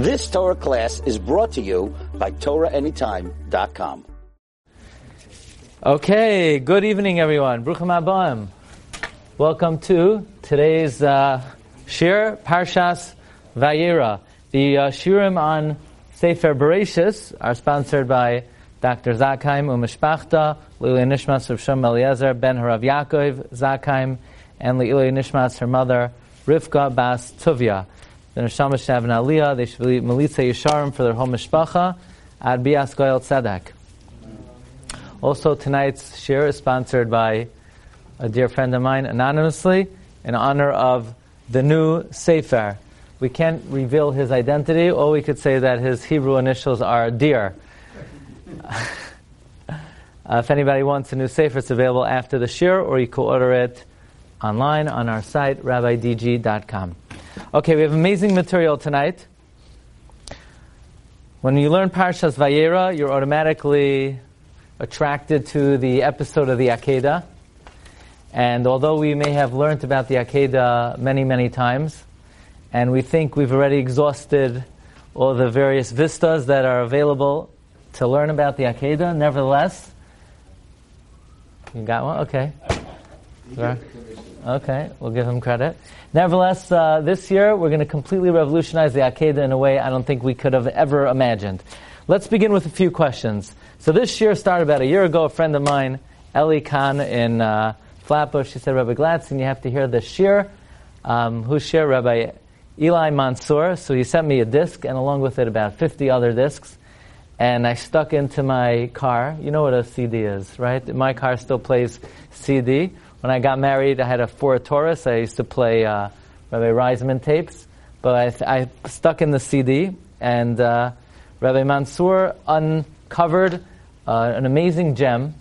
This Torah class is brought to you by TorahAnytime.com. Okay, good evening, everyone. Bruchim Abbaim. Welcome to today's uh, Shir Parshas Vayera. The uh, Shirim on Sefer Bereshis are sponsored by Dr. Zakheim Umeshpachta, Lili Nishmas of Shem Eliezer, Ben Harav Yaakov Zakheim, and Lili Nishmas, her mother, Rivka Bas Tuvia. The Neshama Shavna Aliyah, they should be Melitza for their home Mishpacha, Ad Bias Tzedek. Also, tonight's shir is sponsored by a dear friend of mine, anonymously, in honor of the new Sefer. We can't reveal his identity, or we could say that his Hebrew initials are Dear. uh, if anybody wants a new Sefer, it's available after the shir, or you can order it online on our site, rabbidg.com. Okay, we have amazing material tonight. When you learn Parshas Vayera, you're automatically attracted to the episode of the Akedah. And although we may have learned about the Akedah many, many times, and we think we've already exhausted all the various vistas that are available to learn about the Akedah, nevertheless, you got one? Okay. Okay, we'll give him credit. Nevertheless, uh, this year we're going to completely revolutionize the Akedah in a way I don't think we could have ever imagined. Let's begin with a few questions. So this year started about a year ago. A friend of mine, Ellie Khan in uh, Flatbush, she said, Rabbi Gladstein, you have to hear the shir. Um, who's shir? Rabbi Eli Mansour. So he sent me a disc, and along with it, about 50 other discs. And I stuck into my car. You know what a CD is, right? My car still plays CD. When I got married, I had a Ford Taurus. I used to play uh, Rabbi Reisman tapes, but I, I, stuck in the CD, and uh, Rabbi Mansour uncovered uh, an amazing gem.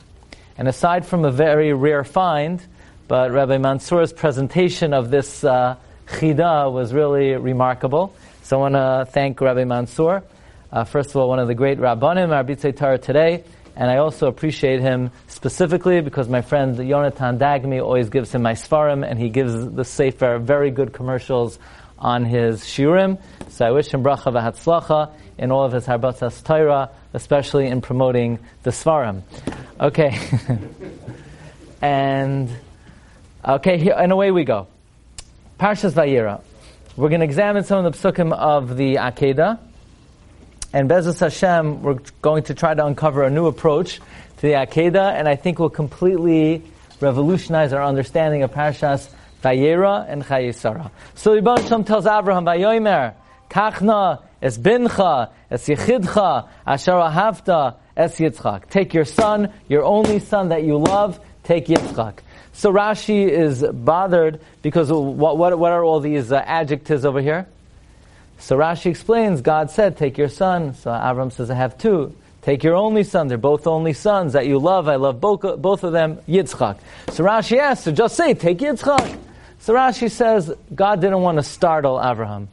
And aside from a very rare find, but Rabbi Mansour's presentation of this uh, chida was really remarkable. So I want to thank Rabbi Mansour. Uh, first of all, one of the great rabbanim, our Arbitze Torah today, and I also appreciate him specifically because my friend Yonatan Dagmi always gives him my svarim, and he gives the Sefer very good commercials on his Shirim. So I wish him bracha v'hatzlacha in all of his harbatas Torah, especially in promoting the svarim. Okay, and okay, here, and away we go. Parshas Vayera. We're going to examine some of the psukim of the Akedah. And Bezus Hashem, we're going to try to uncover a new approach to the Akedah, and I think we'll completely revolutionize our understanding of Parashas Vayera and Chayesara. So Yibon Shem tells Abraham, Vayomer, Kachna, Es Bincha, Es Yechidcha, Asher Ahavta, Es Yitzchak. Take your son, your only son that you love, take Yitzchak. So Rashi is bothered because what, what, what are all these uh, adjectives over here? So Rashi explains, God said, take your son. So Avram says, I have two. Take your only son. They're both only sons that you love. I love both, of them, Yitzchak. So Rashi asks, so just say, take Yitzchak. So Rashi says, God didn't want to startle Abraham.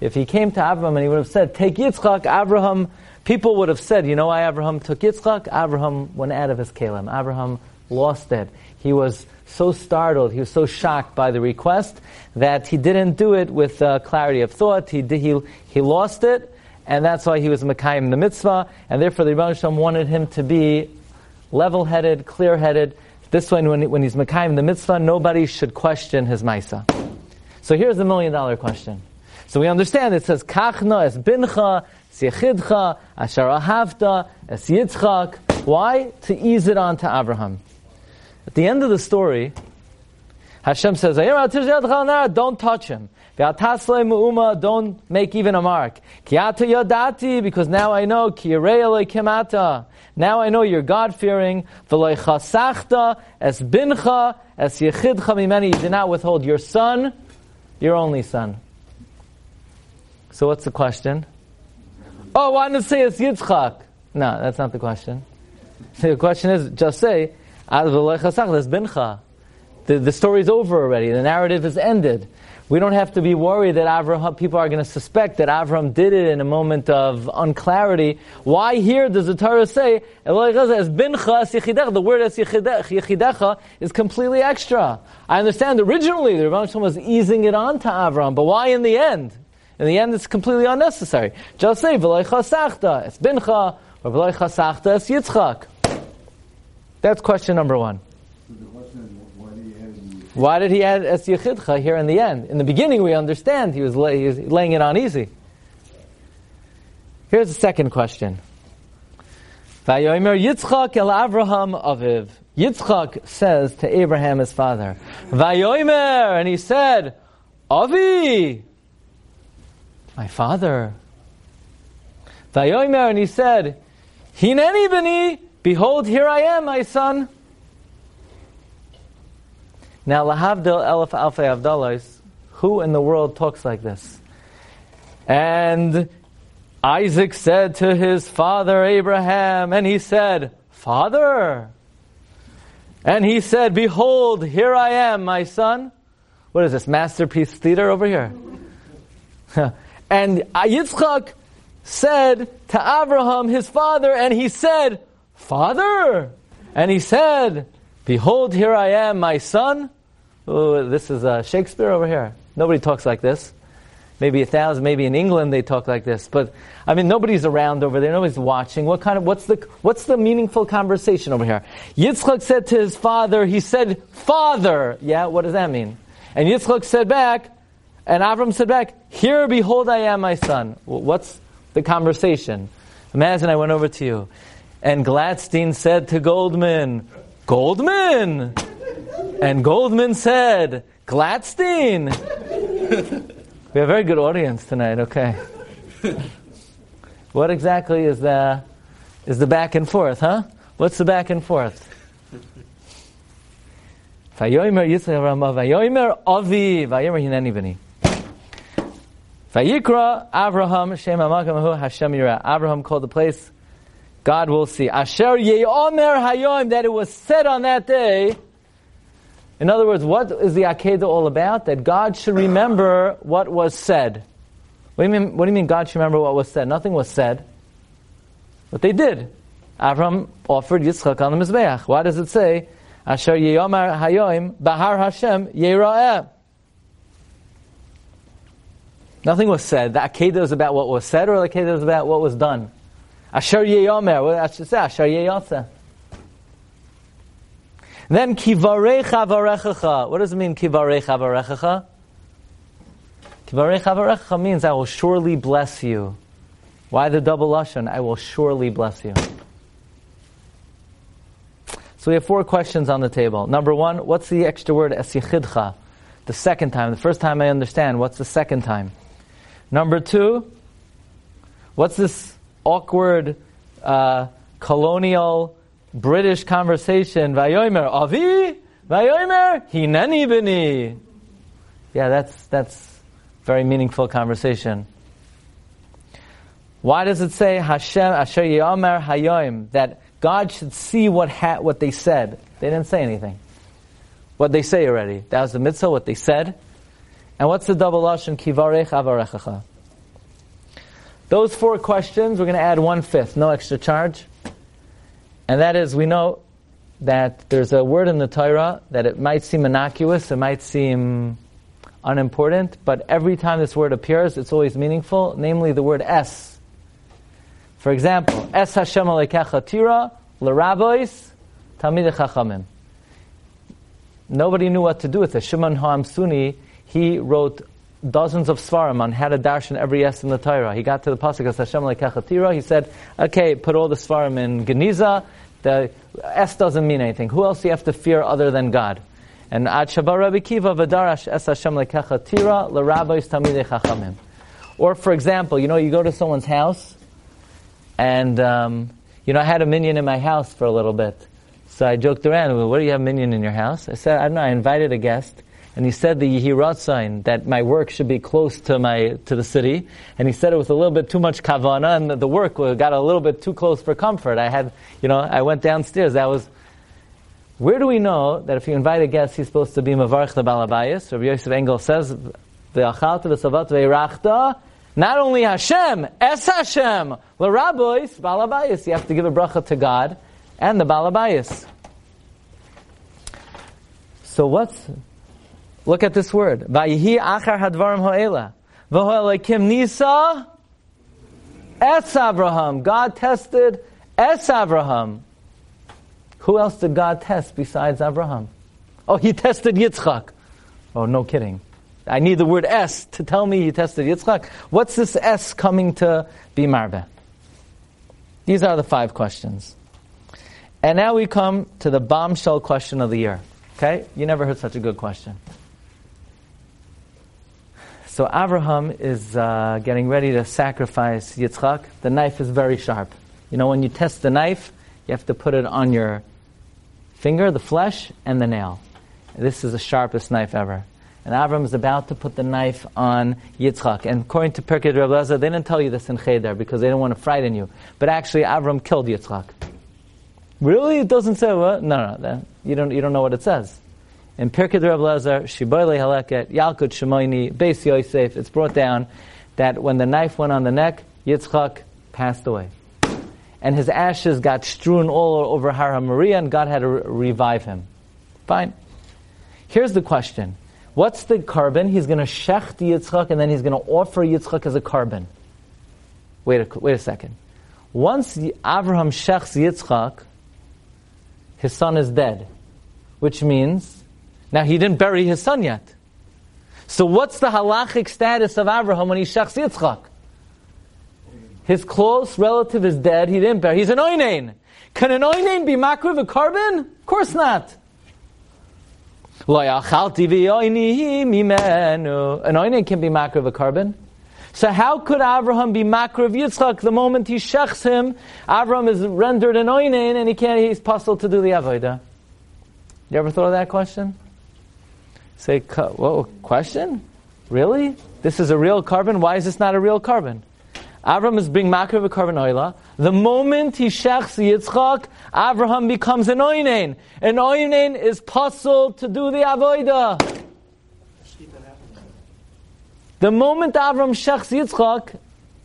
If he came to Abraham and he would have said, take Yitzchak, Abraham, people would have said, you know why Abraham took Yitzchak? Abraham went out of his kalim. Abraham lost it. He was so startled, he was so shocked by the request that he didn't do it with uh, clarity of thought. He, did, he, he lost it, and that's why he was Mekayim the mitzvah, and therefore the Rebbe Shalom wanted him to be level-headed, clear-headed. This way, when, when he's Mekayim the mitzvah, nobody should question his Maisa. So here's the million-dollar question. So we understand it says, Kachna es bincha, es yechidcha, asher es yitzchak. Why? To ease it on to Abraham. At the end of the story, Hashem says, don't touch him. Don't make even a mark. Because now I know, now I know you're es yechidcha You did not withhold your son, your only son. So what's the question? Oh, why it say it's Yitzchak? No, that's not the question. The question is, just say, the, the story's over already. The narrative is ended. We don't have to be worried that Avraham, people are going to suspect that Avram did it in a moment of unclarity. Why here does the Torah say, the word is completely extra. I understand originally the Rebbe was easing it on to Avram, but why in the end? In the end, it's completely unnecessary. Just say, chasachta es bincha, or chasachta es yitzchak. That's question number one. Why did he add es yichidcha here in the end? In the beginning, we understand he was, lay, he was laying it on easy. Here's the second question. Yitzchak el Avraham aviv. Yitzchak says to Abraham his father, Vayomer, and he said, Avi, my father. Vayomer, and he said, Hineni beni, behold, here I am, my son. Now, lahavdil elef alfei avdalos, who in the world talks like this? And Isaac said to his father Abraham, and he said, Father. And he said, Behold, here I am, my son. What is this, masterpiece theater over here? and Yitzchak said to Abraham, his father, and he said, Father. And he said, Behold, here I am, my son. This is uh, Shakespeare over here. Nobody talks like this maybe a thousand, maybe in England they talk like this. But I mean, nobody's around over there. Nobody's watching. What kind of what's the what's the meaningful conversation over here? Yitzchak said to his father, he said, "Father." Yeah, what does that mean? And Yitzchak said back, and Avram said back, "Here, behold, I am, my son." What's the conversation? Imagine I went over to you, and Gladstein said to Goldman, "Goldman," and Goldman said, "Gladstein." We have a very good audience tonight, okay. what exactly is the, is the back and forth, huh? What's the back and forth? Vayomer Yitzchak Rama, Vayomer Avi, Vayomer Hineni B'ni. Vayikra Avraham Shem Amakamahu Hashem Yirah. Abraham called the place, God will see. Asher Yeomer Hayoim, that it was said on that day, in other words, what is the Akedah all about? That God should remember what was said. What do, you mean, what do you mean God should remember what was said? Nothing was said. But they did. Avram offered Yitzchak on the Mizbeach. Why does it say, Asher Yomar Hayoim Bahar Hashem Yera'eh? Nothing was said. The Akedah is about what was said, or the Akedah is about what was done. Asher Yeyomer. What I should say? Asher Yeyotze. Then kivarech avarechacha. What does it mean kivarech avarechacha? Kivarech avarechacha means I will surely bless you. Why the double lashon? I will surely bless you. So we have four questions on the table. Number one, what's the extra word esichidcha? The second time. The first time I understand. What's the second time? Number two, what's this awkward uh, colonial British conversation, Vayomer, Avi, Vayomer, Hineni bini. Yeah, that's, that's very meaningful conversation. Why does it say Hashem Asher Yomer Hayoim that God should see what ha- what they said? They didn't say anything. What they say already. That was the mitzvah. What they said. And what's the double lashon kivarech avarechacha? Those four questions. We're going to add one fifth. No extra charge. And that is, we know that there's a word in the Torah that it might seem innocuous, it might seem unimportant, but every time this word appears, it's always meaningful, namely the word es. For example, es Hashem alekecha tira, l'rabois, tamid chachamim. Nobody knew what to do with it. Shimon HaAmsuni, he wrote dozens of svarim on how to darshan every yes in the Torah. He got to the pasuk of Hashem alekecha tira, he said, okay, put all the svarim in Geniza, the S doesn't mean anything. Who else do you have to fear other than God? And Ad Shabbat Rabbi Akiva Vadarash Es Hashem Lekecha Tira L'Rabbis Tamidei Chachamim. Or for example, you know, you go to someone's house, and um, you know, I had a minyan in my house for a little bit. So I joked around, well, what do you have minyan in your house? I said, I don't know, I invited a guest, and he said the Yehirat sign that my work should be close to my to the city, and he said it with a little bit too much kavana, and the work got a little bit too close for comfort. I had, you know, I went downstairs. That was. Where do we know that if you invite a guest, he's supposed to be mavarch the balabayas? Rabbi Yosef Engel says, "Ve'achalta v'savat ve'irachta." Not only Hashem, es Hashem, l'rabois balabayas. You have to give a bracha to God and the balabayas. So what's Look at this word. Vayihi achar hadvarim ha'ela. V'ho'elekim nisa es Abraham. God tested es Abraham. Who else did God test besides Abraham? Oh, he tested Yitzchak. Oh, no kidding. I need the word S to tell me he tested Yitzchak. What's this S coming to be marbe? These are the five questions. And now we come to the bombshell question of the year. Okay? You never heard such a good question. So Abraham is uh, getting ready to sacrifice Yitzchak. The knife is very sharp. You know, when you test the knife, you have to put it on your finger, the flesh, and the nail. This is the sharpest knife ever. And Avram is about to put the knife on Yitzchak. And according to Pirkei Rebbe they didn't tell you this in Cheder because they didn't want to frighten you. But actually, Avram killed Yitzchak. Really? It doesn't say what? No, no, you don't, you don't know what it says. In Pirkei Rebbe Lezer, Shiboyle Haleket, Yalkut Shemoini, Beis Yosef, it's brought down that when the knife went on the neck, Yitzchak passed away. And his ashes got strewn all over Har HaMoriah, and God had to re- revive him. Fine. Here's the question. What's the korban? He's going to shecht Yitzchak and then he's going to offer Yitzchak as a korban. Wait a, wait a second. Once Abraham shechts Yitzchak, his son is dead. Which means, now he didn't bury his son yet. So what's the halachic status of Abraham when he shechts Yitzchak? His close relative is dead, he didn't bury. He's an oinain. Can an oinain be makriv a korban? Of course not. An oinen can be makriv a korban. So how could Abraham be makriv Yitzchak the moment he shechs him? Abraham is rendered an oinen and he can't. He's pasul to do the avodah. You ever thought of that question? Say, whoa, question? Really? This is a real korban? Why is this not a real korban? Abraham is being makriv a korban oila. The moment he shechs Yitzchak, Abraham becomes an oinen. An oinen is pasul to do the avodah. The moment Abraham shechs Yitzchak,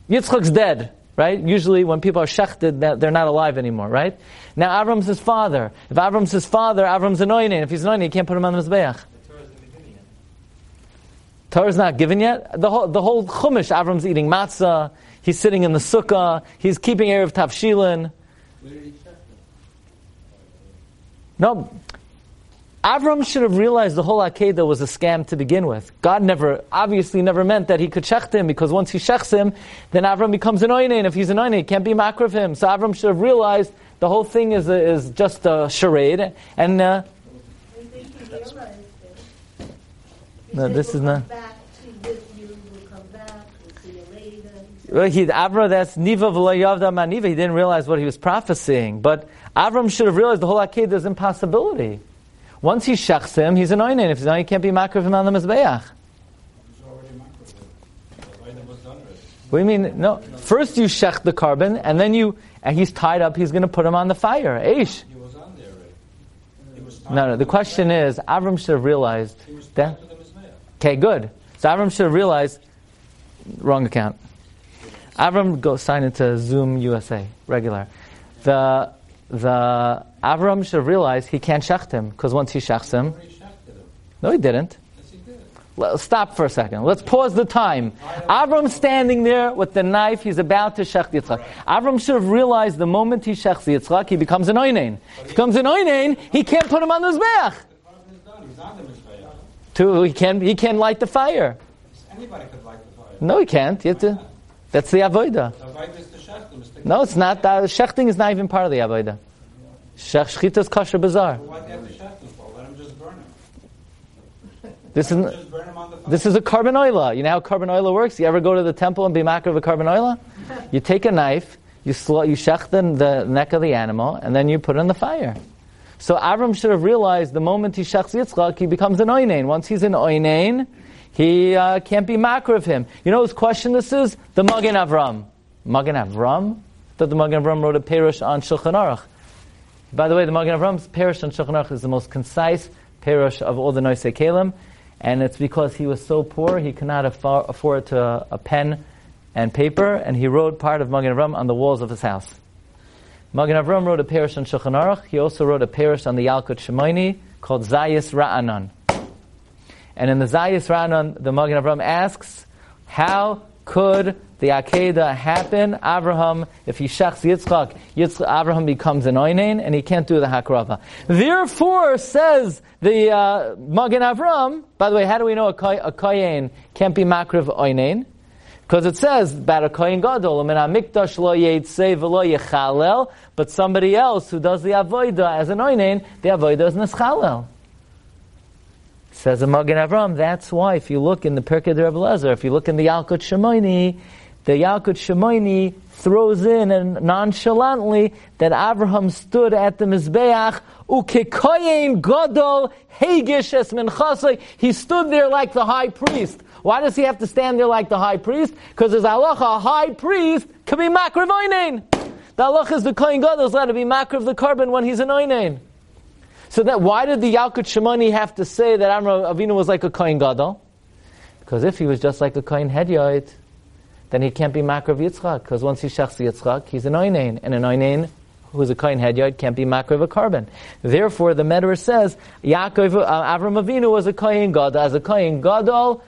Yitzchak's dead, right? Usually when people are shechted, they're not alive anymore, right? Now Abraham's his father. If Abraham's his father, Abraham's an oinen. If he's an oinen, you can't put him on the Mizbeach. Torah's not given yet. The whole, the whole Chumash, Avram's eating matzah, He's sitting in the sukkah. He's keeping Eruv Tavshilin. No. Avram should have realized the whole Akedah was a scam to begin with. God never, obviously never meant that he could shech him, because once he shechs him, then Avram becomes an oinen. If he's an oinen, he can't be makriv him. So Avram should have realized the whole thing is, a, is just a charade. And, uh, no, this is not. He, Avram, that's Niva v'layavda maniva. He didn't realize what he was prophesying. But Avram should have realized the whole Akedah is impossibility. Once he shechs him, he's an oinen. If he's not, he can't be makar him on the Mizbeach. What do you mean? No. First you shech the korban, and then you, and he's tied up, he's going to put him on the fire. Aish. No, no. The question is, Avram should have realized that. Okay, good. So Avram should have realized, wrong account. Avram go sign into Zoom USA regular. The the Avram should have realized he can't shecht him because once he shechts him, no, he didn't. Let's stop for a second. Let's pause the time. Avram standing there with the knife, he's about to shech Yitzchak. Avram should have realized the moment he shechs Yitzchak, he becomes an oinain. If he becomes an oinain, he can't put him on the mizbeach. To, he can he can light the fire. Anybody could light the fire. No, he can't. You have to. That's the avoida. No, it's not. The shechting is not even part of the avoida. Shech shchita is kesheira b'zar. This is this is a korban oila. You know how korban oila works? You ever go to the temple and be makriv a korban oila? You take a knife, you sl- you shech the, the neck of the animal, and then you put it in the fire. So Avram should have realized the moment he shechs Yitzchak, he becomes an oinain. Once he's an oinain, he uh, can't be makriv him. You know whose question this is? The Magen Avram. Magen Avram? That the Magen Avram wrote a perush on Shulchan Aruch. By the way, the Magen Avram's perush on Shulchan Aruch is the most concise perush of all the Noisei Kalim, and it's because he was so poor he could not afford, to a, a pen and paper, and he wrote part of Magen Avram on the walls of his house. Magen Avram wrote a perush on Shulchan Aruch. He also wrote a perush on the Yalkut Shimoini called Zayis Ra'anan. And in the Zayis Ra'anan, the Magen Avram asks, How could the Akedah happen? Abraham, if he shechs Yitzchak, Yitzchak, Abraham becomes an Oinain, and he can't do the Hakrava. Therefore, says the uh, Magen Avram, by the way, how do we know a, koy, a Koyin can't be Makriv Oinain? Because it says, Gadol, lo v'lo but somebody else who does the Avodah as an Oinain, the Avodah is Neschalel. Says the Magen Avram, that's why if you look in the Pirkei de Rebbe Lezer, if you look in the Yalkut Shimoni, the Yalkut Shimoni throws in and nonchalantly that Abraham stood at the Mizbeach, ukikoyin gadol hegish es. He stood there like the high priest. Why does he have to stand there like the high priest? Because as halacha, a high priest can be makriv The halacha is the koyin gadol is allowed to be makriv the korban when he's an oinain. So that why did the Yalkut Shimoni have to say that Amram Avinu was like a koyin gadol? Because if he was just like a koyin hedyot, then he can't be Makrav Yitzchak, because once he shechs Yitzchak, he's an Oinain, and an Oinain who's a Kohen Hedyot can't be Makrav a korban. Therefore, the Medrash says, Yaakov, uh, Avram Avinu was a Kohen Gadol. As a Kohen Gadol,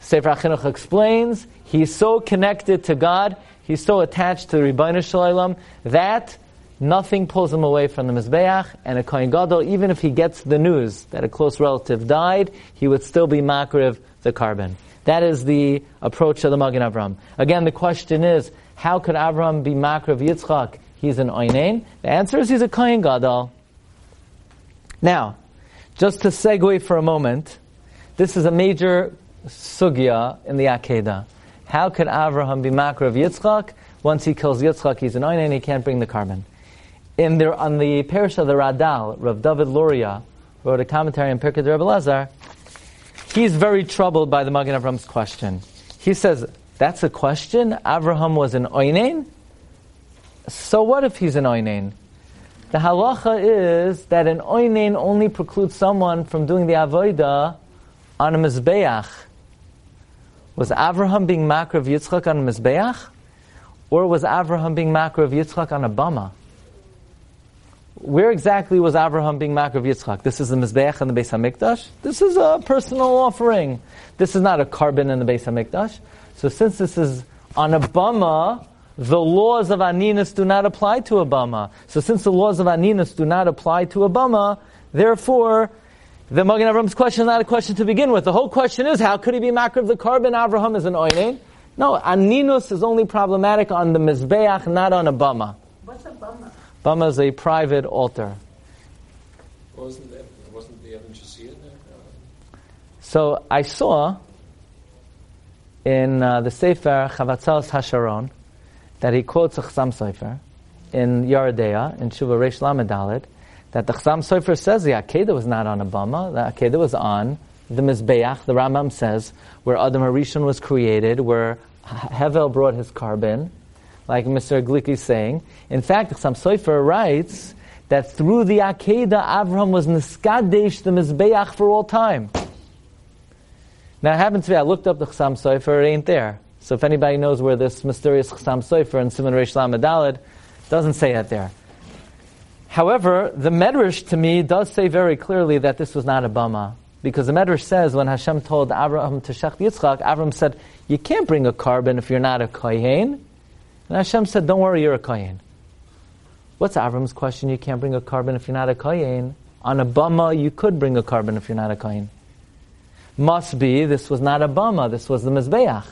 Sefer HaChinuch explains, he's so connected to God, he's so attached to the Rebbeinu Shalom, that nothing pulls him away from the Mizbeach, and a Kohen Gadol, even if he gets the news that a close relative died, he would still be Makrav the korban. That is the approach of the Magen Avram. Again, the question is, how could Avram be Makrav Yitzchak? He's an Oinain. The answer is he's a Kohen Gadol. Now, just to segue for a moment, this is a major sugya in the Akedah. How could Avraham be Makrav Yitzchak? Once he kills Yitzchak, he's an Oinain, he can't bring the korban. In there, on the perush of the Radal, Rav David Luria wrote a commentary on Pirkei Rebbe Lazar, He's very troubled by the Magen Avram's question. He says, that's a question? Avraham was an oinain? So what if he's an oinain? The halacha is that an oinain only precludes someone from doing the avodah on a mizbeach. Was Avraham being makriv Yitzchak on a mizbeach? Or was Avraham being makriv Yitzchak on a bama? Where exactly was Abraham being Makrav Yitzchak? This is the Mizbeach and the Beis Hamikdash. This is a personal offering. This is not a korban in the Beis Hamikdash. So since this is on a bama, the laws of Aninus do not apply to a bama. So since the laws of Aninus do not apply to a bama, therefore, the Magen Avram's question is not a question to begin with. The whole question is, how could he be Makrav the korban? Abraham is an oinen. No, Aninus is only problematic on the Mizbeach, not on a bama. What's a bama? Bama is a private altar. Wasn't there, wasn't the Evan there? So I saw in uh, the Sefer Chavatzalas Hasharon that he quotes a Chasam Sofer in Yoreh in Shuva Reish Lamed that the Chasam Sofer says the Akedah was not on a Bama, the Akedah was on the Mizbeach, the Rambam says, where Adam Harishon was created, where Hevel brought his korban, like Mr. Glick is saying. In fact, Chasam Sofer writes that through the Akedah, Avraham was Niskadesh, the Mizbeach, for all time. Now, it happens to be, I looked up the Chasam Sofer, it ain't there. So if anybody knows where this mysterious Chasam Sofer in Siman Reish Lamed doesn't say it there. However, the Medrash to me does say very clearly that this was not a Bama. Because the Medrash says when Hashem told Abraham to Shech Yitzchak, Abraham said, You can't bring a korban if you're not a Kohen. And Hashem said, Don't worry, you're a Kayin. What's Avram's question? You can't bring a korban if you're not a Kayin. On a Bama, you could bring a korban if you're not a Kayin. Must be, this was not a Bama, this was the Mizbeach.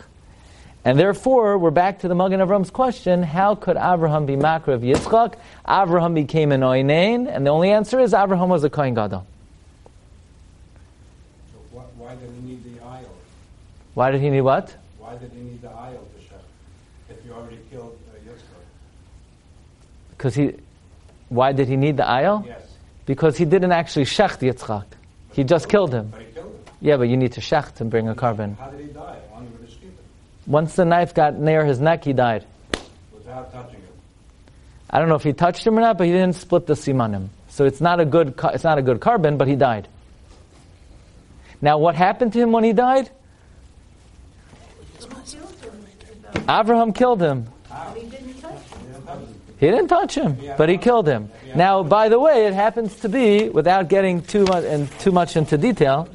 And therefore, we're back to the Magen Avram's question, how could Abraham be Makriv Yitzchak? Abraham became an Oinain, and the only answer is Abraham was a Kohen Gadol. So why did he need the ayal? Why did he need what? Why did he need the ayal? Bishop? If you already killed uh, Yitzchak. Because he, why did he need the ayal? Yes. Because he didn't actually shecht Yitzchak. He just killed him. But he killed him. Yeah, but you need to shecht and bring a korban. How did he die? Once the knife got near his neck, he died. Without touching him. I don't know if he touched him or not, but he didn't split the simanim. So it's not a good, it's not a good korban, but he died. Now, what happened to him when he died? Abraham killed him. He didn't touch him, but he killed him. Now, by the way, it happens to be, without getting too much, and too much into detail,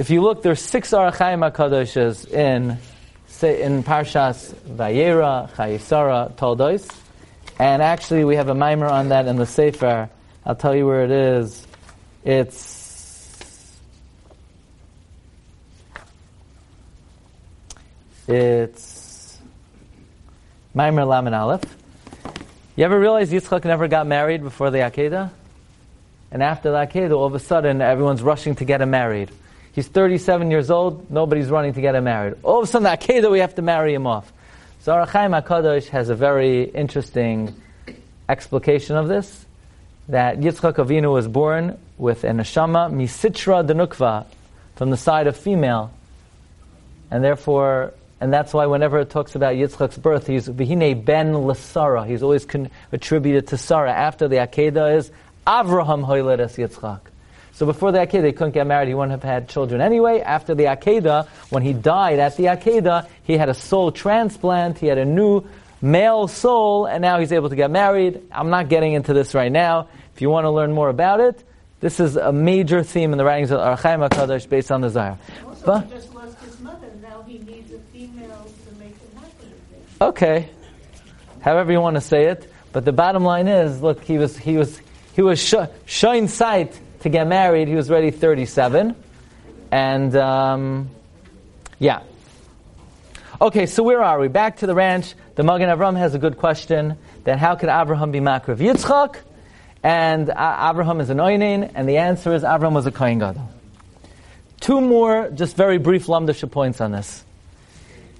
if you look, there's six Ohr HaChaim HaKadoshes in, in Parshas Vayera, Chayesara, Toldos. And actually, we have a mimer on that in the Sefer. I'll tell you where it is. It's it's Maimer Laman Aleph. You ever realize Yitzchak never got married before the Akedah? And after the Akedah, all of a sudden, everyone's rushing to get him married. He's 37 years old, nobody's running to get him married. All of a sudden, Akedah, we have to marry him off. So Ohr HaChaim HaKadosh has a very interesting explication of this, that Yitzchak Avinu was born with an neshama misitra denukva, from the side of female, and therefore, and that's why whenever it talks about Yitzchak's birth, he's vihine ben l'sara. He's always con- attributed to Sarah. After the Akedah is Avraham hoiledes Yitzchak. So before the Akedah, he couldn't get married. He wouldn't have had children anyway. After the Akedah, when he died at the Akedah, he had a soul transplant. He had a new male soul, and now he's able to get married. I'm not getting into this right now. If you want to learn more about it, this is a major theme in the writings of Ohr HaChaim HaKadosh based on the. Also, But- he just lost his mother. Now he needs a female to make him happy. Okay, however you want to say it. But the bottom line is, look, he was he was he was sh- showing sight to get married. He was already 37, and um, yeah. Okay, so where are we? Back to the ranch. The Magen Avram has a good question. That how could Abraham be Makrav Yitzchak? And uh, Abraham is an Oinin, and the answer is Abraham was a Kohen Gadol. Two more, just very brief Lamdasha points on this.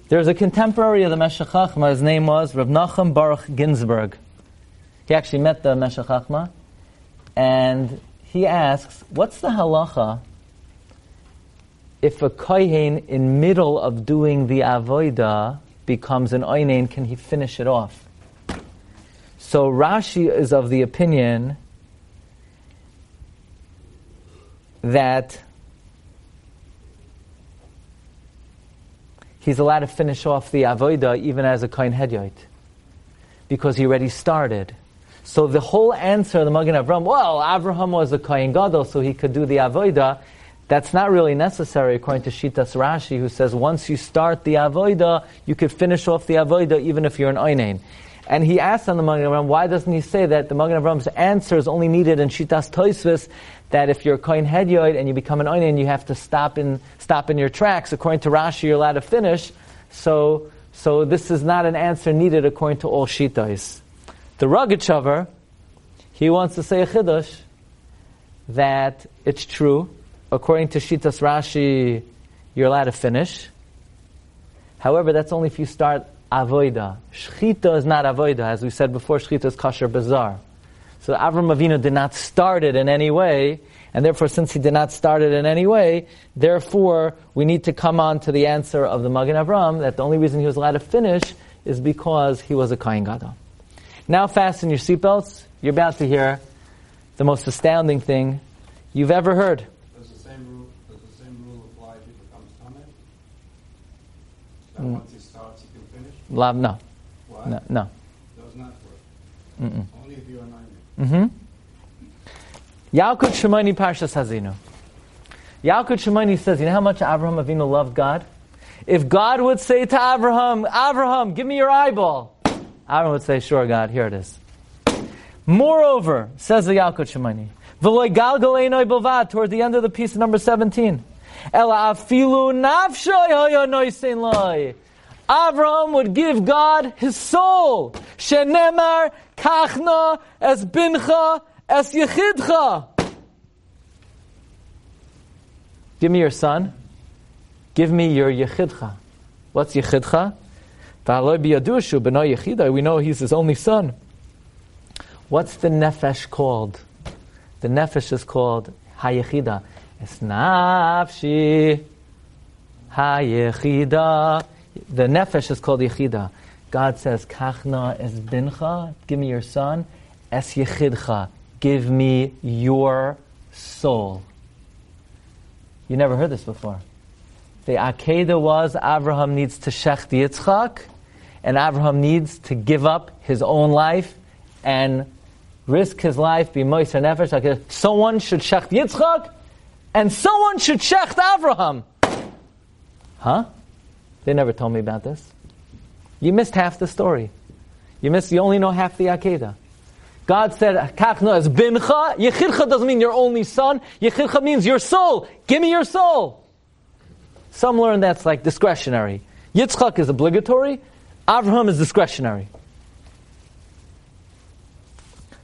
There's a contemporary of the Meshech his name was Rav Nachum Baruch Ginsburg. He actually met the Meshech and he asks, what's the halacha if a kohen in middle of doing the avodah becomes an oinen, can he finish it off? So Rashi is of the opinion that he's allowed to finish off the avoida even as a kohen hedyot because he already started. So the whole answer of the Magen Avram, well, Abraham was a kohen gadol, so he could do the avoida. That's not really necessary according to Shitas Rashi, who says once you start the avoida, you could finish off the avoida even if you're an oinen. And he asks on the Magen Avram, why doesn't he say that the Magen Avram's answer is only needed in Shitas Toisvis, that if you're a kohen hedyot and you become an oinen, you have to stop in stop in your tracks. According to Rashi, you're allowed to finish. So, so this is not an answer needed according to all Shitas. The Rogachover, he wants to say a chiddush that it's true. According to Shitas Rashi, you're allowed to finish. However, that's only if you start avoida. Shchita is not avoida, as we said before. Shchita is kesheira b'zar. So Avram Avinu did not start it in any way, and therefore, since he did not start it in any way, therefore we need to come on to the answer of the Magen Avram that the only reason he was allowed to finish is because he was a kohen gadol. Now fasten your seatbelts. You're about to hear the most astounding thing you've ever heard. Does the same rule, does the same rule apply if he becomes Tameh? That Mm. once he starts, he can finish? Lab, no, Why? no, no. Does not work. Mm-mm. Only if you're a nine. Mm-hmm. Yalkut Shemani Parshas Haazinu. Yalkut Shemani says, you know how much Abraham Avinu loved God? If God would say to Abraham, Abraham, give me your eyeball, Abraham would say, sure, God, here it is. Moreover, says the Yalkut Shemani, V'loi galgal einoi bilvad, toward the end of the piece, number 17. Ela afilu nafshoy hoyo noisein loi. Abraham would give God his soul. Shenemar kachna es bincha es yechidcha. Give me your son. Give me your yechidcha. What's yechidcha? We know he's his only son. What's the nefesh called? The nefesh is called hayechida. Es nafshi hayechida. The nefesh is called yechida. God says, Kachna es bincha, give me your son. Es yechidcha, give me your soul. You never heard this before. The Akedah was Abraham needs to shech the Yitzchak, and Abraham needs to give up his own life and risk his life, be moiser nefesh. Someone should shech Yitzchak, and someone should shecht Avraham. Huh? They never told me about this. You missed half the story. You missed, you only know half the Akedah. God said, Kachno as bincha. Yechidcha doesn't mean your only son. Yechidcha means your soul. Give me your soul. Some learn that's like discretionary. Yitzchak is obligatory. Avraham is discretionary.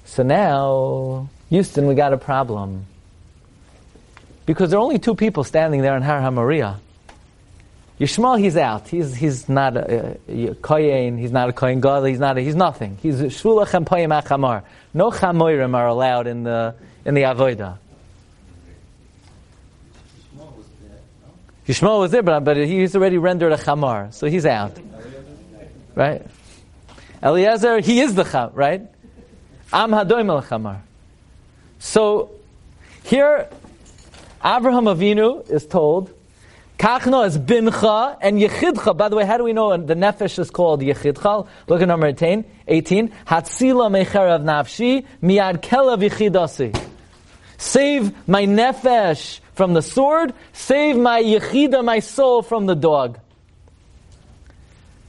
So now, Houston, we got a problem. Because there are only two people standing there in Har HaMoriah. Yishmael, he's out. He's, he's not a, a, a kohen, he's not a kohen god, he's not a, he's nothing. He's shvulach and poyim achamar. No chamoirim are allowed in the, in the avodah. Yishmael was there, but, he's already rendered a chamar, so he's out. Right? Eliezer, he is the cham, right? Am hadoim el chamar. So, here, Abraham Avinu is told, Kachno is bincha and yechidcha. By the way, how do we know the nefesh is called yechidcha? Look at number 18. 18. Hatzila mecherav nafshi miad kelav yechidasi. Save my nefesh from the sword. Save my yechida, my soul, from the dog.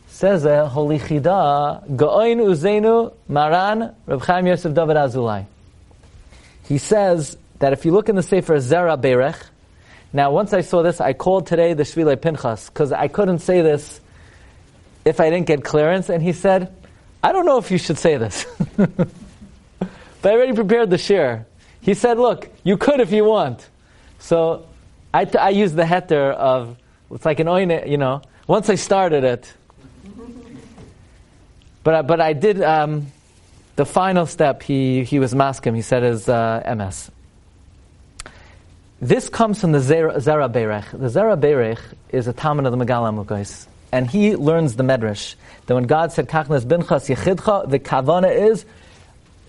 Says a holy chida gaoin uzenu maran Reb Chaim Yosef David Azulai. He says that if you look in the Sefer Zera Berech, now once I saw this, I called today the Shvilei Pinchas because I couldn't say this if I didn't get clearance, and he said, "I don't know if you should say this." but I already prepared the share. He said, "Look, you could if you want." So I, t- I used the heter of it's like an oine, you know. Once I started it, but I, but I did um, the final step. He he was maskim. He said his uh, MS. This comes from the Zera, Zera Berech. The Zera Berech is a Talmud of the Megala. And he learns the Medrash. That when God said, Kachnas binchas yechidcha, the kavana is,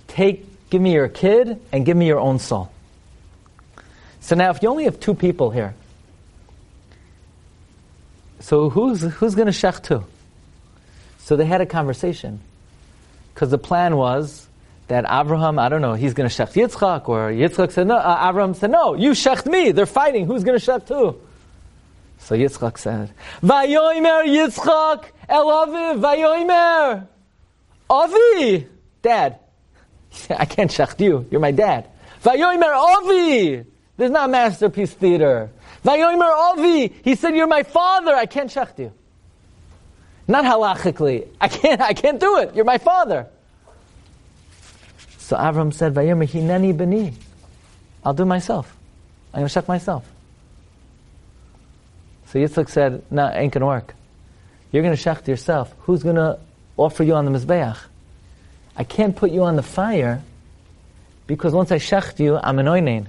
take, give me your kid and give me your own soul. So now if you only have two people here, so who's, who's going to shech two? So they had a conversation. Because the plan was, that Abraham, I don't know, he's going to shech Yitzchak, or Yitzchak said, no, uh, Abraham said, no, you shecht me. They're fighting. Who's going to shech too? So Yitzchak said, Vayoimer Yitzchak el Aviv, Vayoimer Avi, Dad. I can't shecht you. You're my dad. Vayoimer Avi. There's not masterpiece theater. Vayomer Avi. He said, you're my father. I can't shecht you. Not halachically. I can't, I can't do it. You're my father. So Avram said, Vayomer hineni beni. I'll do myself. I'm going to shech myself. So Yitzchak said, no, it ain't going to work. You're going to shech yourself. Who's going to offer you on the Mizbeach? I can't put you on the fire because once I shecht you, I'm an oinain.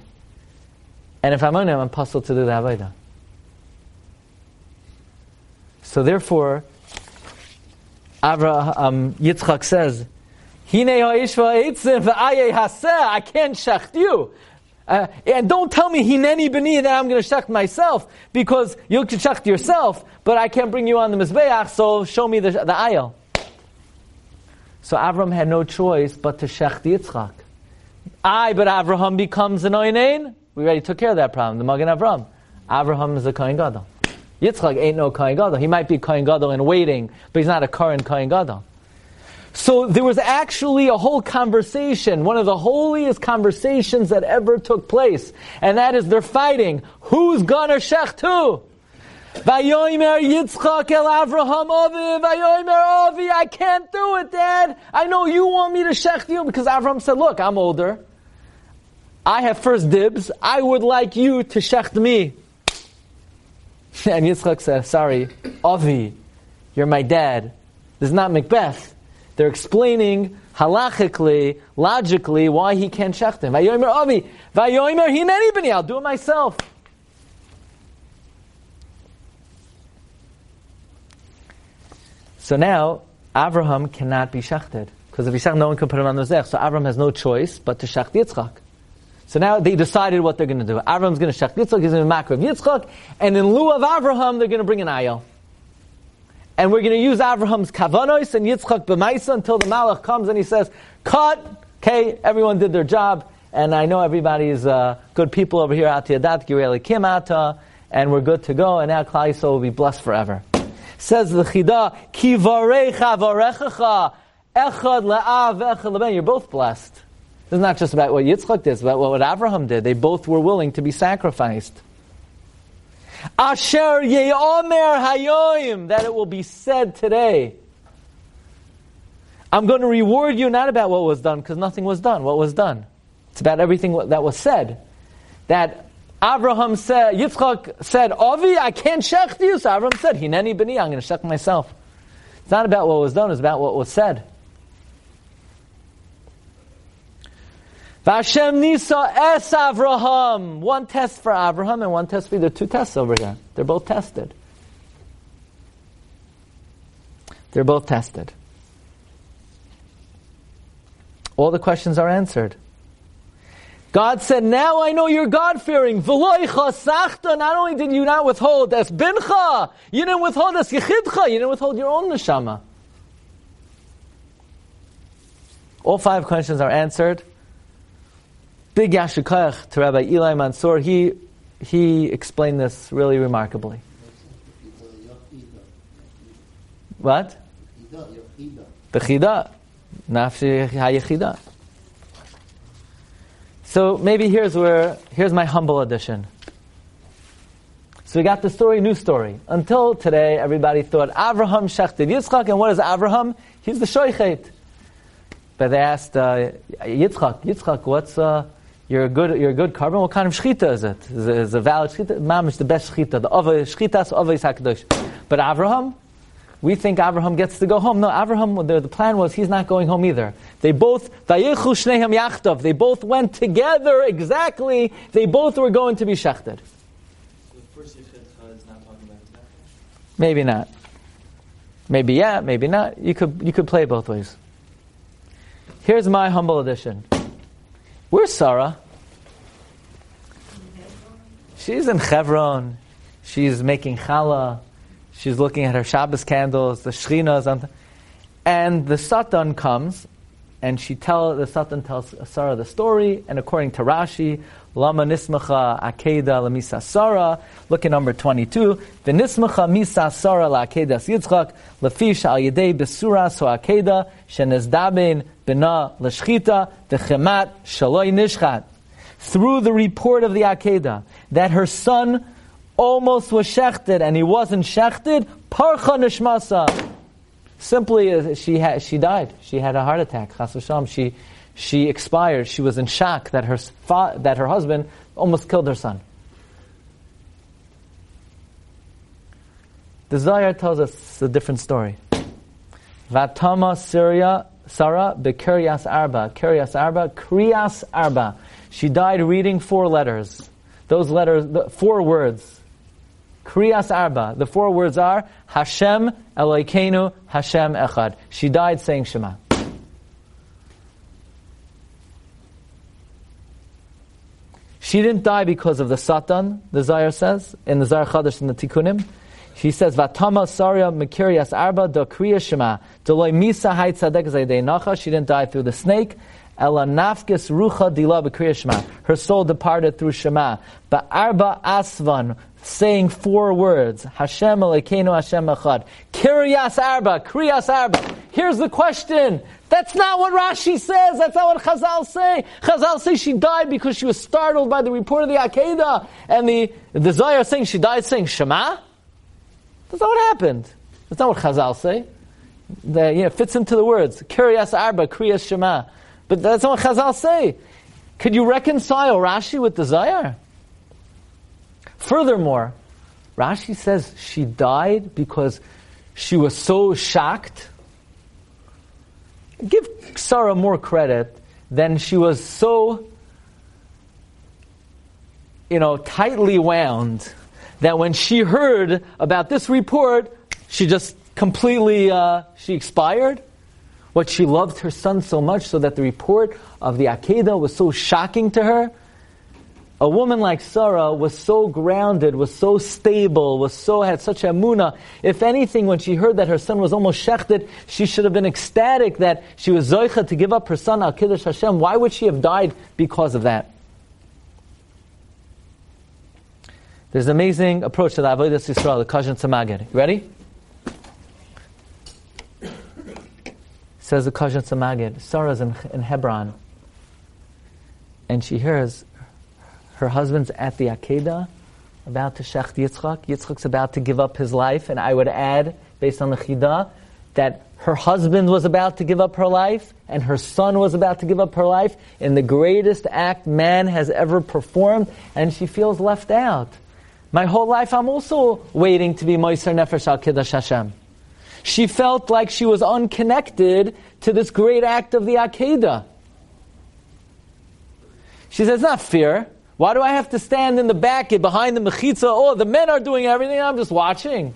And if I'm oinain, I'm pasul to do the Avodah. So therefore, Avra, um, Yitzchak says, I can't shecht you. Uh, and don't tell me hineni beni that I'm going to shecht myself because you can shecht yourself, but I can't bring you on the mizbeach. So show me the the. So Avram had no choice but to shecht Yitzchak. I, but Avraham becomes an oinain. We already took care of that problem. The Magen Avram. Avraham is a kohen gadol. Yitzchak ain't no kohen gadol. He might be kohen gadol in waiting, but he's not a current kohen gadol. So there was actually a whole conversation, one of the holiest conversations that ever took place. And that is they're fighting. Who's gonna shecht who? Vayoimer Yitzchak el Avraham Avi, Avi, I can't do it, Dad. I know you want me to shecht you because Avraham said, look, I'm older. I have first dibs. I would like you to shecht me. And Yitzchak said, sorry, Avi, you're my dad. This is not Macbeth. They're explaining halachically, logically, why he can't shecht him. Vayomer Avi, Vayomer Hineni B'ni, I'll do it myself. So now, Avraham cannot be shechted. Because if he shech, no one can put him on the zech. So Avraham has no choice but to shecht Yitzchak. So now they decided what they're going to do. Avraham's going to shecht Yitzchak, he's going to of Yitzchak, and in lieu of Avraham, they're going to bring an ayel. And we're going to use Avraham's kavanos and Yitzchak b'maisa until the Malach comes and he says, cut, okay, everyone did their job, and I know everybody's uh, good people over here, Atiyadat, Gireli Kimata, and we're good to go, and now Klal Yisrael will be blessed forever. Says the Chida, Ki varecha varechacha, echad le'av, echad le'ben. You're both blessed. This is not just about what Yitzchak did, it's about what Avraham did. They both were willing to be sacrificed. Asher ye'omer hayoim, that it will be said today. I'm going to reward you not about what was done, because nothing was done. What was done? It's about everything that was said. That Abraham said, Yitzchak said, Avi, I can't shech you. So Abraham said, Hineni b'ni, I'm going to shech myself. It's not about what was done, it's about what was said. Vashem Nisa Es Avraham. One test for Abraham and one test for the two tests over here. They're both tested. They're both tested. All the questions are answered. God said, Now I know you're God fearing. Not only did you not withhold as bincha, you didn't withhold as yechidcha, you didn't withhold your own neshama. All five questions are answered. Big Yashikach to Rabbi Eli Mansour, he, he explained this really remarkably. What? The chida. Nafshi hayechida. So maybe here's where, here's my humble addition. So we got the story, new story. Until today, everybody thought Avraham shechted Yitzchak, and what is Avraham? He's the shoichet. But they asked uh, Yitzchak, Yitzchak, what's uh, you're a good, you're a good korban. What kind of shchita is it? Is it, is it a valid shchita? Mam is the best shchita. The ova shchitas ova is hakadosh. But Avraham, we think Abraham gets to go home. No, Abraham, the, the, plan was he's not going home either. They both, they both went together exactly, they both were going to be shechted. Maybe not. Maybe yeah, maybe not. You could, you could play both ways. Here's my humble addition. Where's Sarah? She's in Hebron. She's making challah. She's looking at her Shabbos candles, the Shechina, and the Satan comes, and she tell the Satan tells Sarah the story, and according to Rashi, Lama nismacha akeda lemisa Sarah. Look at number twenty-two. The nismacha misa Sarah la akeda Yitzchak lefish al yedei besura so akeda shenezdaben bina leshchita dechemat shaloi nishchat. Through the report of the akeda that her son almost was shechted and he wasn't shechted, parcha nishmasa. Simply, uh, she she died. She had a heart attack. Chas v'sham. She she expired. She was in shock that her fa- that her husband almost killed her son. The Zohar tells us a different story. Vatama Syria Sarah bekiryas arba. Kiryas arba. Kriyas arba. She died reading four letters. Those letters, four words. Kriyas Arba. The four words are Hashem Elokeinu Hashem Echad. She died saying Shema. She didn't die because of the Satan, the Zohar says, in the Zohar Chadash in the Tikkunim. She says, Vatama Sarya Mekirias Arba Do Kriya Shema. Deloy Misa Hai Tzadek. She didn't die through the snake. Ela nafkis rucha dila b'kriya Shema. Her soul departed through Shema. But arba asvan, saying four words. Hashem Elokeinu Hashem Echad. Kiryas Arba, Kriyas Arba. Here's the question. That's not what Rashi says. That's not what Chazal say. Chazal say she died because she was startled by the report of the Akedah. And the, the Zohar saying she died saying Shema. That's not what happened. That's not what Chazal say. That you know, fits into the words. Kiryas Arba, Kriyas Shema. But that's not what Chazal say. Could you reconcile Rashi with the Zohar? Furthermore, Rashi says she died because she was so shocked. Give Sarah more credit than she was so, you know, tightly wound that when she heard about this report, she just completely uh, she expired. What she loved her son so much, so that the report of the Akedah was so shocking to her a woman like Sarah was so grounded, was so stable, was so had such amuna. If anything, when she heard that her son was almost shechted, she should have been ecstatic that she was zoicha to give up her son al kiddush Hashem. Why would she have died because of that? There's an amazing approach to the avodas Yisrael, the Tzemagid. You ready? Says the Koznitzer Maggid. Sarah's in, in Hebron, and she hears her husband's at the Akedah, about to shecht Yitzchak. Yitzchak's about to give up his life, and I would add, based on the Chidah, that her husband was about to give up her life, and her son was about to give up her life in the greatest act man has ever performed, and she feels left out. My whole life, I'm also waiting to be Moiser Nefesh Al Kiddush Hashem. She felt like she was unconnected to this great act of the Akedah. She says, not fear. Why do I have to stand in the back behind the mechitza? Oh, the men are doing everything. I'm just watching.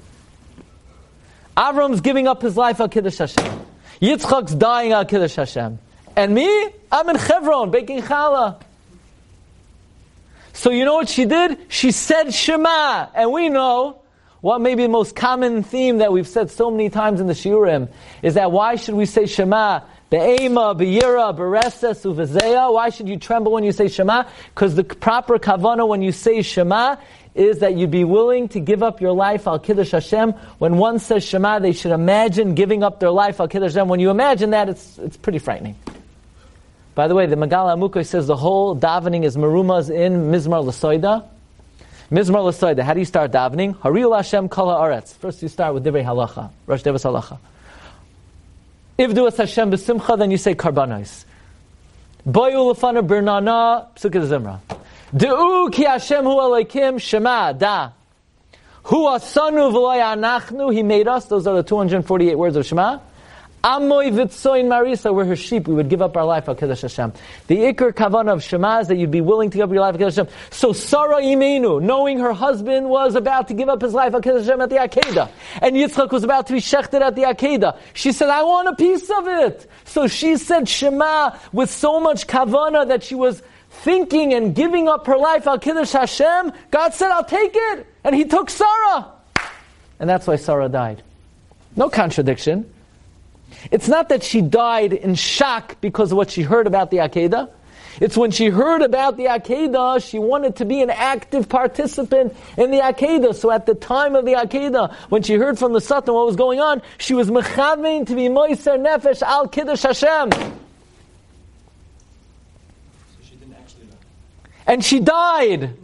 Avram's giving up his life al Kiddush Hashem. Yitzchak's dying al Kiddush Hashem. And me? I'm in Hebron baking challah. So you know what she did? She said Shema. And we know what may be the most common theme that we've said so many times in the Shiurim is that why should we say Shema? Be'ema, be'yira, be'reses, uvezeya. Why should you tremble when you say Shema? Because the proper kavana when you say Shema is that you be willing to give up your life al kiddush Hashem. When one says Shema, they should imagine giving up their life al kiddush Hashem. When you imagine that, it's it's pretty frightening. By the way, the Megala Amukoy says the whole davening is marumas in Mizmar Lasoida. Mizmar Lasoida. How do you start davening? Hariul Hashem Kala Aretz. First, you start with Divrei Halacha, Rosh Devas Halacha. Ivdu es Hashem b'simcha, then you say karbanos. Boyu lefana bernana, psukkah zimra. De'u ki Hashem hu aleikim, shema, da. Hu asanu v'loy anachnu, he made us, those are the 248 words of Shema. Amoy vitzoin marisa, we're her sheep, we would give up our life al Kiddush Hashem. The ikr kavan of Shema is that you'd be willing to give up your life al Kiddush Hashem. So Sarah Imenu, knowing her husband was about to give up his life al Kiddush Hashem at the Akedah, and Yitzchak was about to be shechted at the Akedah, she said, I want a piece of it. So she said Shema with so much kavana that she was thinking and giving up her life al Kiddush Hashem. God said, I'll take it. And he took Sarah. And that's why Sarah died. No contradiction. It's not that she died in shock because of what she heard about the Akedah. It's when she heard about the Akedah, she wanted to be an active participant in the Akedah. So at the time of the Akedah, when she heard from the Satan what was going on, she was mechavein to be Moiser Nefesh Al Kiddush Hashem. So she didn't actually know. And she died.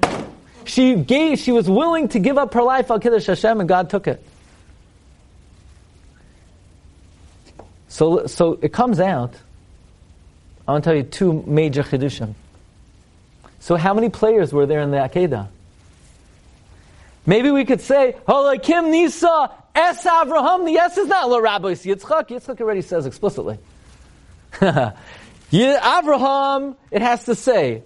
She gave, she was willing to give up her life Al Kiddush Hashem and God took it. So, so it comes out. I want to tell you two major chidushim. So how many players were there in the Akedah? Maybe we could say, Holakim Nisa, Es Avraham. The S is not La Rabbi Yitzchak. Yitzchak already says explicitly. Avraham, it has to say.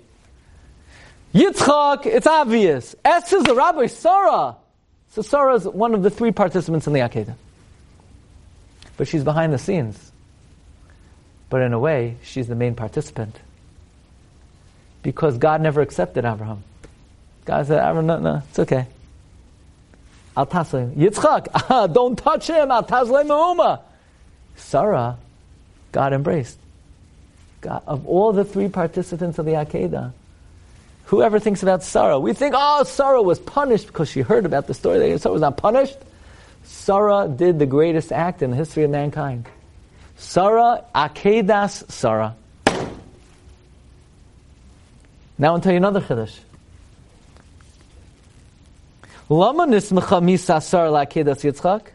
Yitzchak, it's obvious. S is the Rabbi Sarah. So Sarah is one of the three participants in the Akedah but she's behind the scenes. But in a way, she's the main participant. Because God never accepted Abraham. God said, Abraham, no, no, it's okay. Al taslim. Yitzchak, ah, don't touch him. Al taslim me'uma. Sarah, God embraced. God, of all the three participants of the Akedah, whoever thinks about Sarah, we think, oh, Sarah was punished because she heard about the story Sarah was not punished. Sarah did the greatest act in the history of mankind. Sarah, Akedas Sarah. Now I'll tell you another chiddush. Lama nismecha Sarah la'akedas Yitzchak?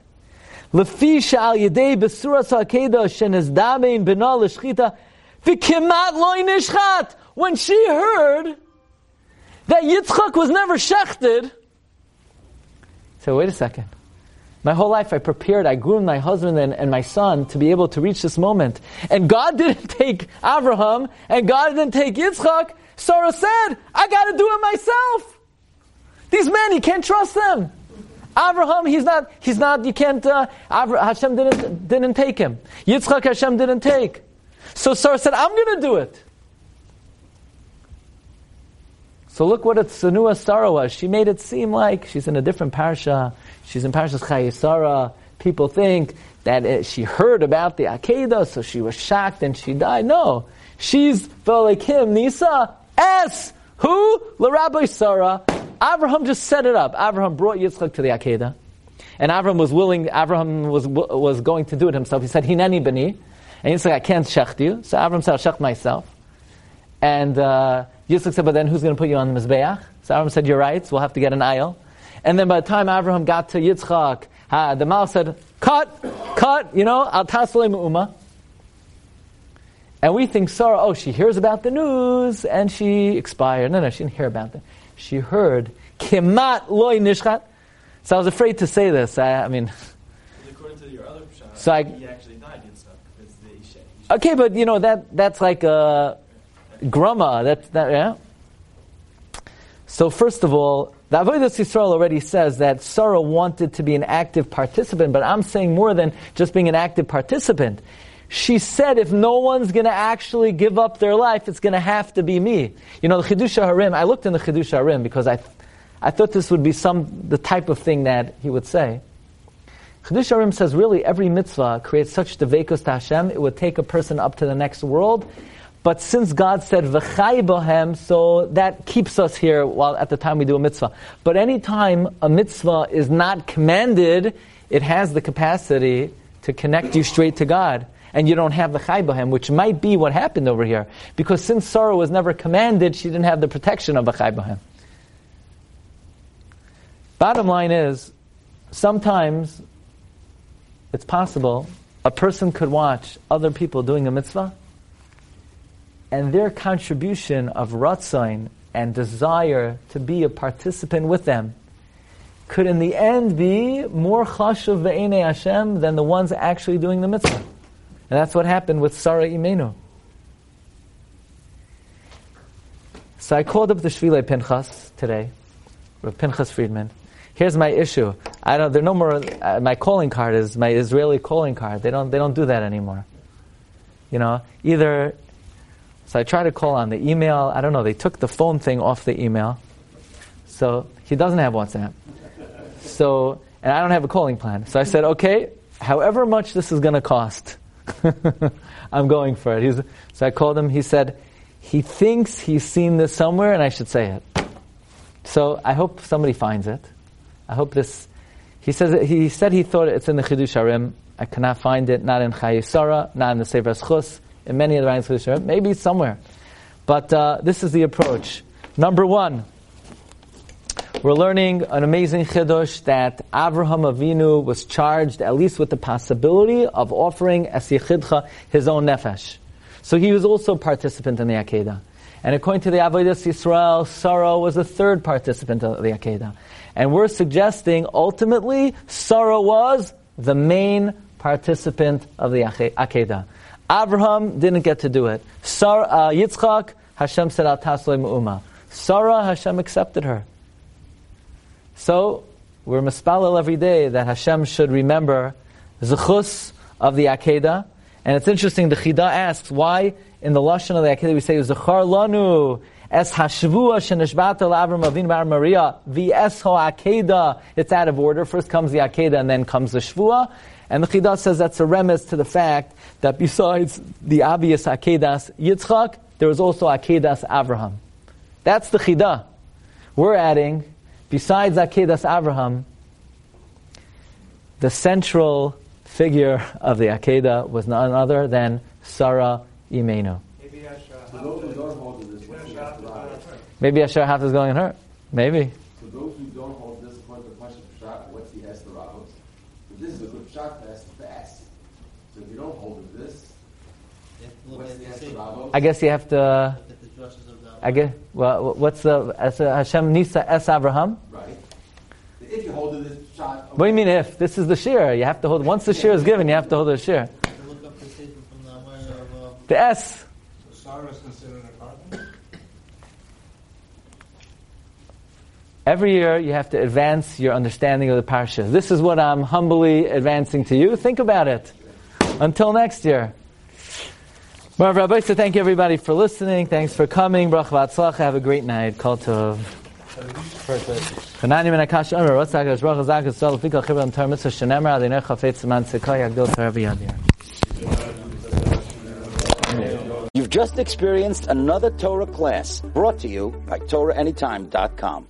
Lefi she'al yedei besuras ha'akedah shenezdamein bena l'shchita v'kimat loy nishchat. When she heard that Yitzchak was never shechted, so wait a second. My whole life I prepared, I groomed my husband and, and my son to be able to reach this moment. And God didn't take Abraham, and God didn't take Yitzchak. Sarah said, I gotta do it myself. These men, you can't trust them. Abraham, he's not, he's not, you can't, uh, Abraham, Hashem didn't, didn't take him. Yitzchak, Hashem didn't take. So Sarah said, I'm gonna do it. So look what a Tsanua Sarah was. She made it seem like she's in a different parsha. She's in Parshas Chayesara. People think that it, she heard about the Akedah, so she was shocked and she died. No. She's Velikim Nisa S. Who? Rabbi Sarah. Abraham just set it up. Abraham brought Yitzchak to the Akedah. And Abraham was willing, Abraham was, was going to do it himself. He said, Hineni bani. And Yitzchak, I can't shecht you. So Abraham said, I'll shecht myself. And uh, Yitzchak said, but then who's going to put you on the Mizbeach? So Abraham said, you're right, we'll have to get an ayal. And then by the time Abraham got to Yitzchak, uh, the Mal said, cut, cut, you know, al tasle. And we think Sarah, oh, she hears about the news and she expired. No, no, she didn't hear about it. She heard, kemat loy nishchat. So I was afraid to say this. I, I mean, according to your other shot, so I, he actually died and stuff. Because the Isha, okay, but you know that that's like a grama. That's that yeah. So first of all, the Avodah Yisrael already says that Sarah wanted to be an active participant, but I'm saying more than just being an active participant. She said, if no one's going to actually give up their life, it's going to have to be me. You know, the Chidush Harim, I looked in the Chidush Harim because I, I thought this would be some, the type of thing that he would say. Chidush Harim says, really, every mitzvah creates such devekos to Hashem, it would take a person up to the next world. But since God said v'chai bohem, so that keeps us here while at the time we do a mitzvah. But any time a mitzvah is not commanded, it has the capacity to connect you straight to God and you don't have the bohem, which might be what happened over here. Because since Sarah was never commanded, she didn't have the protection of a bohem. Bottom line is, sometimes it's possible a person could watch other people doing a mitzvah, and their contribution of ratzain and desire to be a participant with them could in the end be more chashuv ve'enei Hashem than the ones actually doing the mitzvah. And that's what happened with Sarah Imenu. So I called up the Shvile Pinchas today, with Pinchas Friedman. Here's my issue. I don't. There no more. Uh, my calling card is my Israeli calling card. They don't. They don't do that anymore. You know, either. So I tried to call on the email. I don't know. They took the phone thing off the email. So he doesn't have WhatsApp. So and I don't have a calling plan. So I said, okay, however much this is going to cost, I'm going for it. He's, so I called him. He said, he thinks he's seen this somewhere and I should say it. So I hope somebody finds it. I hope this. He says he said he thought it's in the Chidush Harim. I cannot find it. Not in Chayesara, not in the Sefer Chus, in many of the Ryan's Chidush Harim. Maybe somewhere. But uh, this is the approach. Number one, we're learning an amazing chiddush that Avraham Avinu was charged at least with the possibility of offering as yichidcha his own nefesh. So he was also a participant in the Akedah. And according to the Avodah Yisrael, Sarah was a third participant of the Akedah. And we're suggesting ultimately Sarah was the main participant of the Akedah. Abraham didn't get to do it. Sarah, uh, Yitzchak, Hashem said, Al Tasle Sarah, Hashem accepted her. So, we're mispalel every day that Hashem should remember zechus of the Akedah. And it's interesting, the Chida asks, why in the Lashon of the Akedah we say, Zechar lanu, es hashvua sheneshbata l'avram avin bar Maria, v'es ho Akedah. It's out of order. First comes the Akedah and then comes the Shvua. And the Chida says that's a remez to the fact that besides the obvious Akedas Yitzchak, there was also Akedas Avraham. That's the Chida. We're adding besides Akedas Abraham, the central figure of the Akedah was none other than Sarah Imenu. Maybe Asher Hath is going on her. Maybe. For those who don't hold this point, the question of Pshat, what's the Esther Ravos? This is a good Pshat to ask the ask. So if you don't hold it this, what's the Esther Ravos? I guess you have to. I guess. Well, what's the Hashem Nisa Es Abraham? Right. If you hold it this Pshat. What do you mean if? This is the shir. You have to hold. Once the shir is given, you have to hold the shir. The S. So Sarah is considered a korban? Every year you have to advance your understanding of the parsha. This is what I'm humbly advancing to you. Think about it. Until next year. Well, Rabbi, so thank you everybody for listening. Thanks for coming. Brach v'atzlacha. Have a great night. Kol tov. Chanani min akash omer, what's that? Baruch Hazak, Sol, Fikal Chibra, and Mitzvah, Shenemar, Adinei Chafetz, Man Sekai, Yagdil, Taravi Yadir. You've just experienced another Torah class brought to you by TorahAnytime.com.